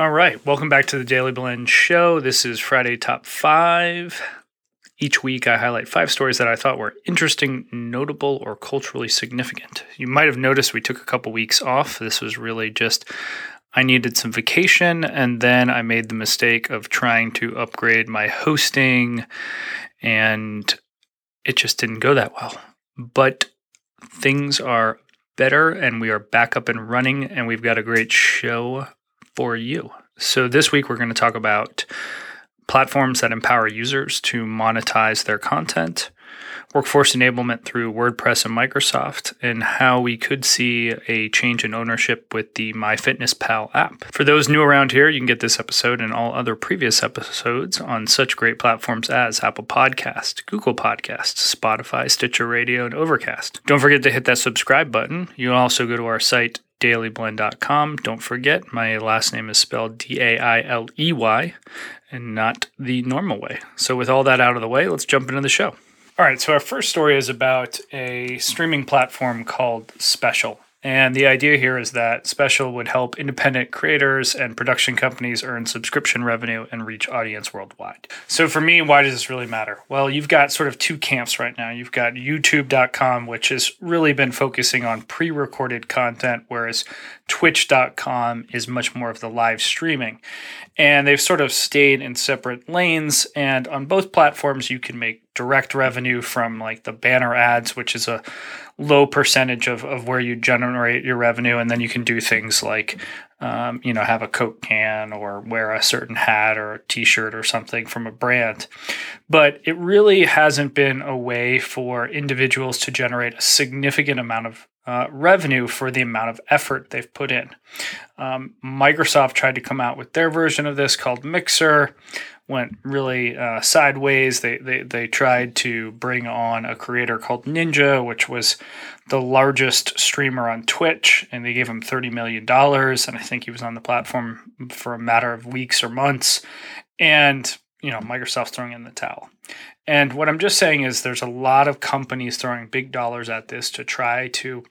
All right, welcome back to the Daily Blend Show. This is Friday Top 5. Each week, I highlight five stories that I thought were interesting, notable, or culturally significant. You might have noticed we took a couple weeks off. This was really just I needed some vacation, and then I made the mistake of trying to upgrade my hosting, and it just didn't go that well. But things are better, and we are back up and running, and we've got a great show for you. So, this week we're going to talk about platforms that empower users to monetize their content workforce enablement through WordPress and Microsoft, and how we could see a change in ownership with the MyFitnessPal app. For those new around here, you can get this episode and all other previous episodes on such great platforms as Apple Podcast, Google Podcasts, Spotify, Stitcher Radio, and Overcast. Don't forget to hit that subscribe button. You can also go to our site daileyblend.com. Don't forget, my last name is spelled D A I L E Y and not the normal way. So, with all that out of the way, let's jump into the show. All right, so our first story is about a streaming platform called Special. And the idea here is that Special would help independent creators and production companies earn subscription revenue and reach audience worldwide. So, for me, why does this really matter? Well, you've got sort of two camps right now. You've got YouTube.com, which has really been focusing on pre recorded content, whereas Twitch.com is much more of the live streaming. And they've sort of stayed in separate lanes. And on both platforms, you can make direct revenue from like the banner ads, which is a low percentage of, of where you generate your revenue. And then you can do things like, um, you know, have a Coke can or wear a certain hat or a t shirt or something from a brand. But it really hasn't been a way for individuals to generate a significant amount of uh, revenue for the amount of effort they've put in. Um, Microsoft tried to come out with their version of this called Mixer, went really uh, sideways. They, they they tried to bring on a creator called Ninja, which was the largest streamer on Twitch, and they gave him thirty million dollars. And I think he was on the platform for a matter of weeks or months. And you know, Microsoft's throwing in the towel. And what I'm just saying is, there's a lot of companies throwing big dollars at this to try to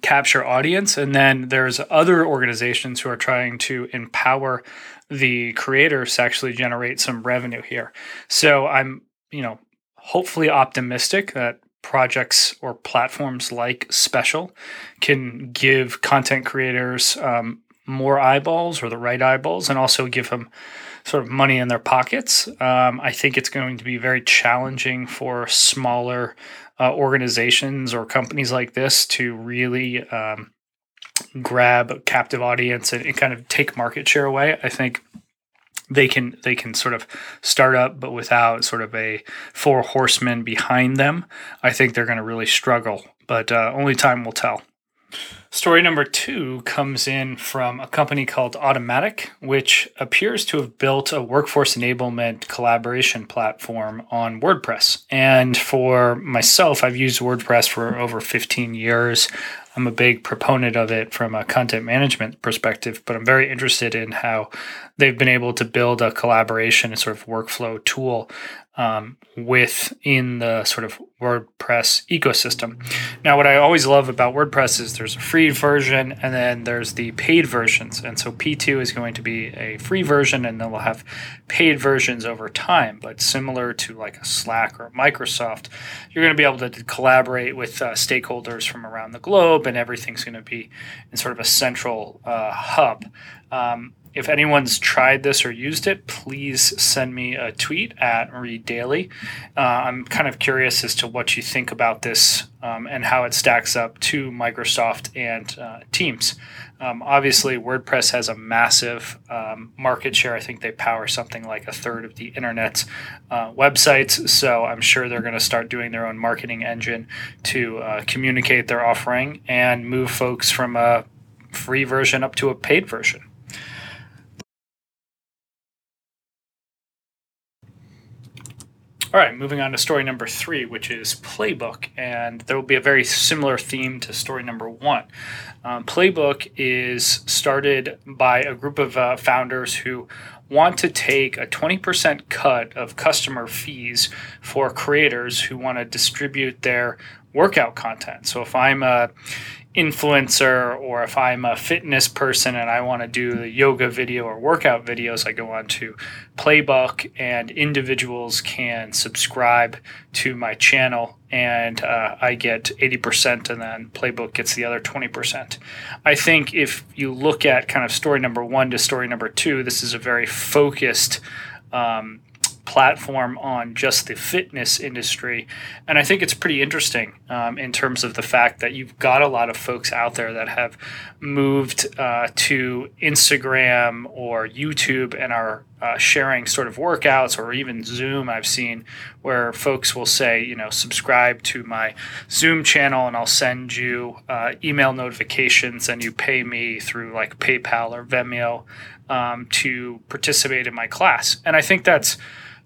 capture audience and then there's other organizations who are trying to empower the creators to actually generate some revenue here. So I'm, you know, hopefully optimistic that projects or platforms like Special can give content creators um, more eyeballs or the right eyeballs and also give them sort of money in their pockets. Um, I think it's going to be very challenging for smaller uh, organizations or companies like this to really um, grab a captive audience and, and kind of take market share away. I think they can they can sort of start up but without sort of a four horsemen behind them i think they're going to really struggle but uh, only time will tell Story number two comes in from a company called Automattic, which appears to have built a workforce enablement collaboration platform on WordPress. And for myself, I've used WordPress for over 15 years. I'm a big proponent of it from a content management perspective, but I'm very interested in how they've been able to build a collaboration and sort of workflow tool um, within the sort of WordPress ecosystem. Now, what I always love about WordPress is there's a free version and then there's the paid versions. And so P2 is going to be a free version and then we'll have paid versions over time. But similar to like a Slack or Microsoft, you're going to be able to collaborate with uh, stakeholders from around the globe and everything's going to be in sort of a central uh, hub. Um, if anyone's tried this or used it, please send me a tweet at Read Daily. Uh, I'm kind of curious as to what you think about this um, and how it stacks up to Microsoft and uh, Teams. Um, obviously, WordPress has a massive um, market share. I think they power something like a third of the internet's uh, websites. So I'm sure they're going to start doing their own marketing engine to uh, communicate their offering and move folks from a free version up to a paid version. All right, moving on to story number three, which is Playbook. And there will be a very similar theme to story number one. Um, Playbook is started by a group of uh, founders who want to take a 20% cut of customer fees for creators who want to distribute their workout content. So if I'm a influencer or if I'm a fitness person and I want to do the yoga video or workout videos, I go on to Playbook and individuals can subscribe to my channel and uh, I get 80% and then Playbook gets the other 20%. I think if you look at kind of story number one to story number two, this is a very focused um, platform on just the fitness industry. And I think it's pretty interesting um, in terms of the fact that you've got a lot of folks out there that have moved uh, to Instagram or YouTube and are uh, sharing sort of workouts or even Zoom. I've seen where folks will say, you know, subscribe to my Zoom channel and I'll send you uh, email notifications and you pay me through like PayPal or Venmo um, to participate in my class. And I think that's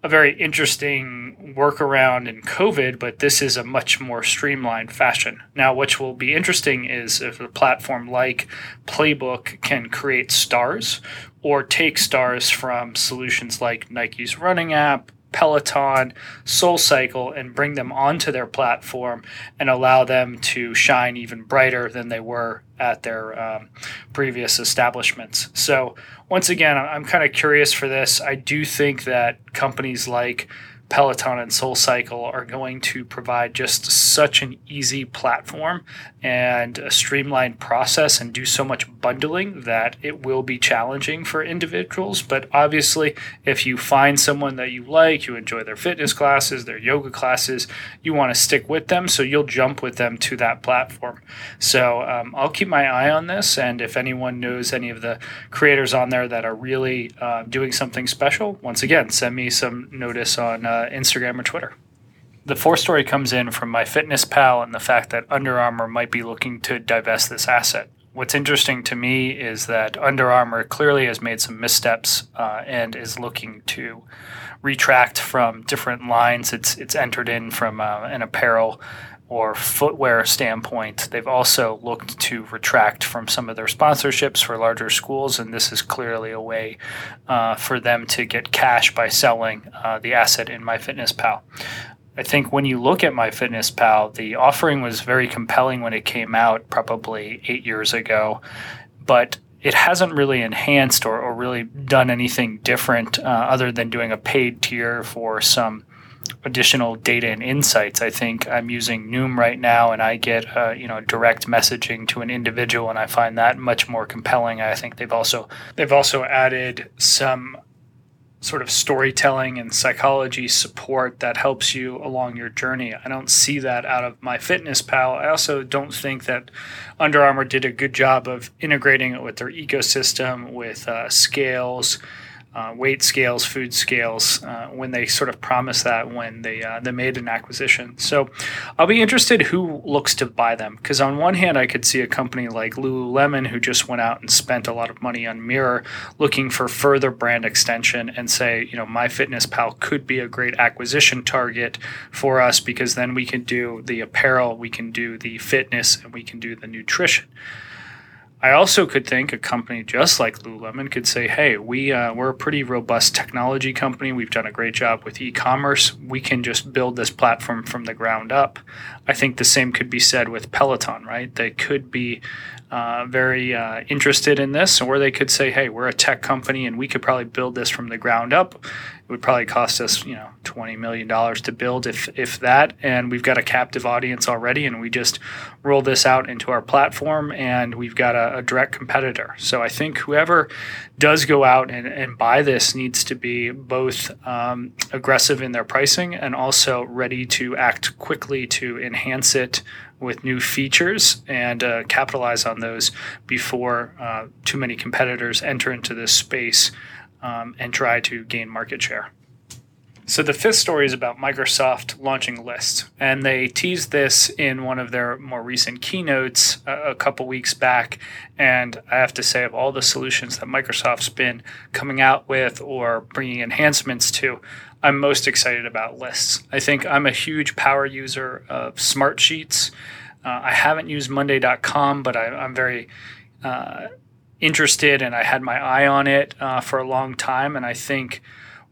a very interesting workaround in COVID, but this is a much more streamlined fashion. Now, what will be interesting is if a platform like Playbook can create stars or take stars from solutions like Nike's running app, Peloton, SoulCycle, and bring them onto their platform and allow them to shine even brighter than they were at their um, previous establishments. So, once again, I'm kind of curious for this. I do think that companies like Peloton and SoulCycle are going to provide just such an easy platform and a streamlined process and do so much bundling that it will be challenging for individuals. But obviously, if you find someone that you like, you enjoy their fitness classes, their yoga classes, you want to stick with them, so you'll jump with them to that platform. So um, I'll keep my eye on this, and if anyone knows any of the creators on there that are really uh, doing something special, once again, send me some notice on. Uh, uh, Instagram or Twitter. The fourth story comes in from MyFitnessPal and the fact that Under Armour might be looking to divest this asset. What's interesting to me is that Under Armour clearly has made some missteps uh, and is looking to retract from different lines it's it's entered in from uh, an apparel or footwear standpoint, they've also looked to retract from some of their sponsorships for larger schools, and this is clearly a way uh, for them to get cash by selling uh, the asset in MyFitnessPal. I think when you look at MyFitnessPal, the offering was very compelling when it came out, probably eight years ago, but it hasn't really enhanced or, or really done anything different uh, other than doing a paid tier for some additional data and insights. I think I'm using Noom right now, and I get uh, you know direct messaging to an individual, and I find that much more compelling. I think they've also they've also added some sort of storytelling and psychology support that helps you along your journey. I don't see that out of MyFitnessPal. I also don't think that Under Armour did a good job of integrating it with their ecosystem, with uh, scales uh, weight scales, food scales, uh, when they sort of promised that when they uh, they made an acquisition. So I'll be interested who looks to buy them because on one hand I could see a company like Lululemon who just went out and spent a lot of money on Mirror, looking for further brand extension and say you know MyFitnessPal could be a great acquisition target for us because then we can do the apparel, we can do the fitness, and we can do the nutrition. I also could think a company just like Lululemon could say, "Hey, we uh, we're a pretty robust technology company. We've done a great job with e-commerce. We can just build this platform from the ground up." I think the same could be said with Peloton, right? They could be uh, very uh, interested in this, or they could say, "Hey, we're a tech company, and we could probably build this from the ground up it would probably cost us, you know, twenty million dollars to build, if if that. And we've got a captive audience already, and we just roll this out into our platform, and we've got a, a direct competitor. So I think whoever does go out and, and buy this needs to be both um, aggressive in their pricing and also ready to act quickly to enhance it with new features and uh, capitalize on those before uh, too many competitors enter into this space um, and try to gain market share. So the fifth story is about Microsoft launching List, and they teased this in one of their more recent keynotes a, a couple weeks back. And I have to say, of all the solutions that Microsoft's been coming out with or bringing enhancements to, I'm most excited about Lists. I think I'm a huge power user of Smartsheets. Uh, I haven't used Monday.com, but I, am very uh, interested and I had my eye on it uh, for a long time. And I think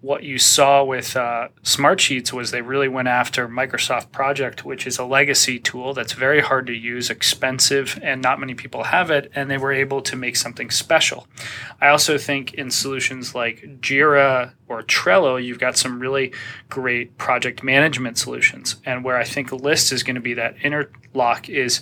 what you saw with uh, Smartsheets was they really went after Microsoft Project, which is a legacy tool that's very hard to use, expensive, and not many people have it. And they were able to make something special. I also think in solutions like Jira or Trello, you've got some really great project management solutions. And where I think List is going to be that interlock is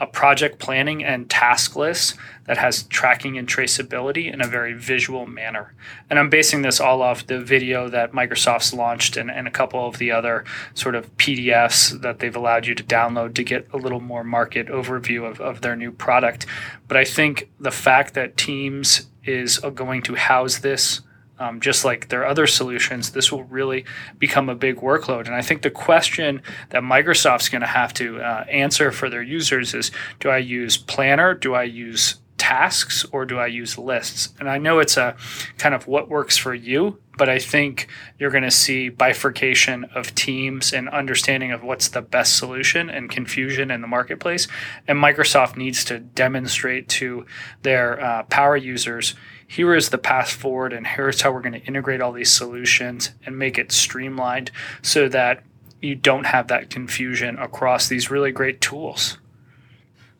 a project planning and task list that has tracking and traceability in a very visual manner. And I'm basing this all off the video that Microsoft's launched and, and a couple of the other sort of PDFs that they've allowed you to download to get a little more market overview of, of their new product. But I think the fact that Teams is uh, going to house this um, just like their other solutions, this will really become a big workload. And I think the question that Microsoft's going to have to uh, answer for their users is do I use Planner? Do I use tasks or do I use lists? And I know it's a kind of what works for you, but I think you're going to see bifurcation of teams and understanding of what's the best solution and confusion in the marketplace. And Microsoft needs to demonstrate to their uh, power users here is the path forward, and here's how we're going to integrate all these solutions and make it streamlined so that you don't have that confusion across these really great tools.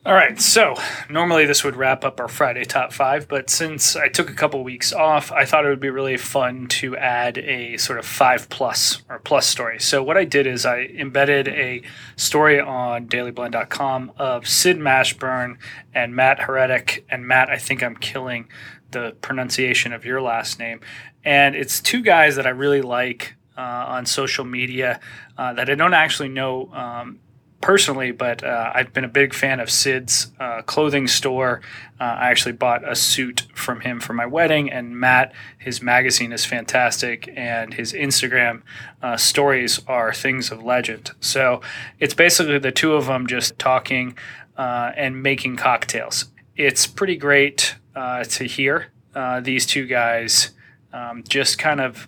All right, so normally this would wrap up our Friday top five, but since I took a couple weeks off, I thought it would be really fun to add a sort of five plus or plus story. So, what I did is I embedded a story on daileyblend.com of Sid Mashburn and Matt Heretic. And Matt, I think I'm killing the pronunciation of your last name. And it's two guys that I really like uh, on social media uh, that I don't actually know um, personally, but uh, I've been a big fan of Sid's uh, clothing store. Uh, I actually bought a suit from him for my wedding, and Matt, his magazine is fantastic, and his Instagram uh, stories are things of legend. So it's basically the two of them just talking and making cocktails. It's pretty great uh, to hear uh, these two guys um, just kind of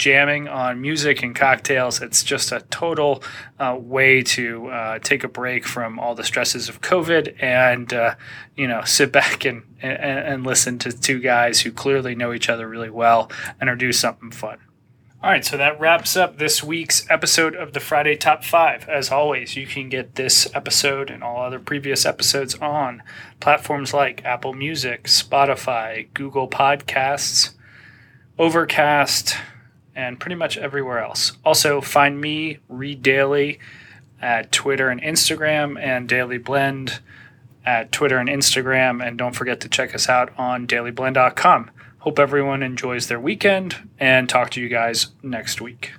jamming on music and cocktails. It's just a total uh, way to uh, take a break from all the stresses of COVID and, uh, you know, sit back and, and, and listen to two guys who clearly know each other really well and are do something fun. All right, so that wraps up this week's episode of the Friday Top 5. As always, you can get this episode and all other previous episodes on platforms like Apple Music, Spotify, Google Podcasts, Overcast, and pretty much everywhere else. Also, find me, Read Daily, at Twitter and Instagram, and Daily Blend at Twitter and Instagram. And don't forget to check us out on daileyblend.com. Hope everyone enjoys their weekend and talk to you guys next week.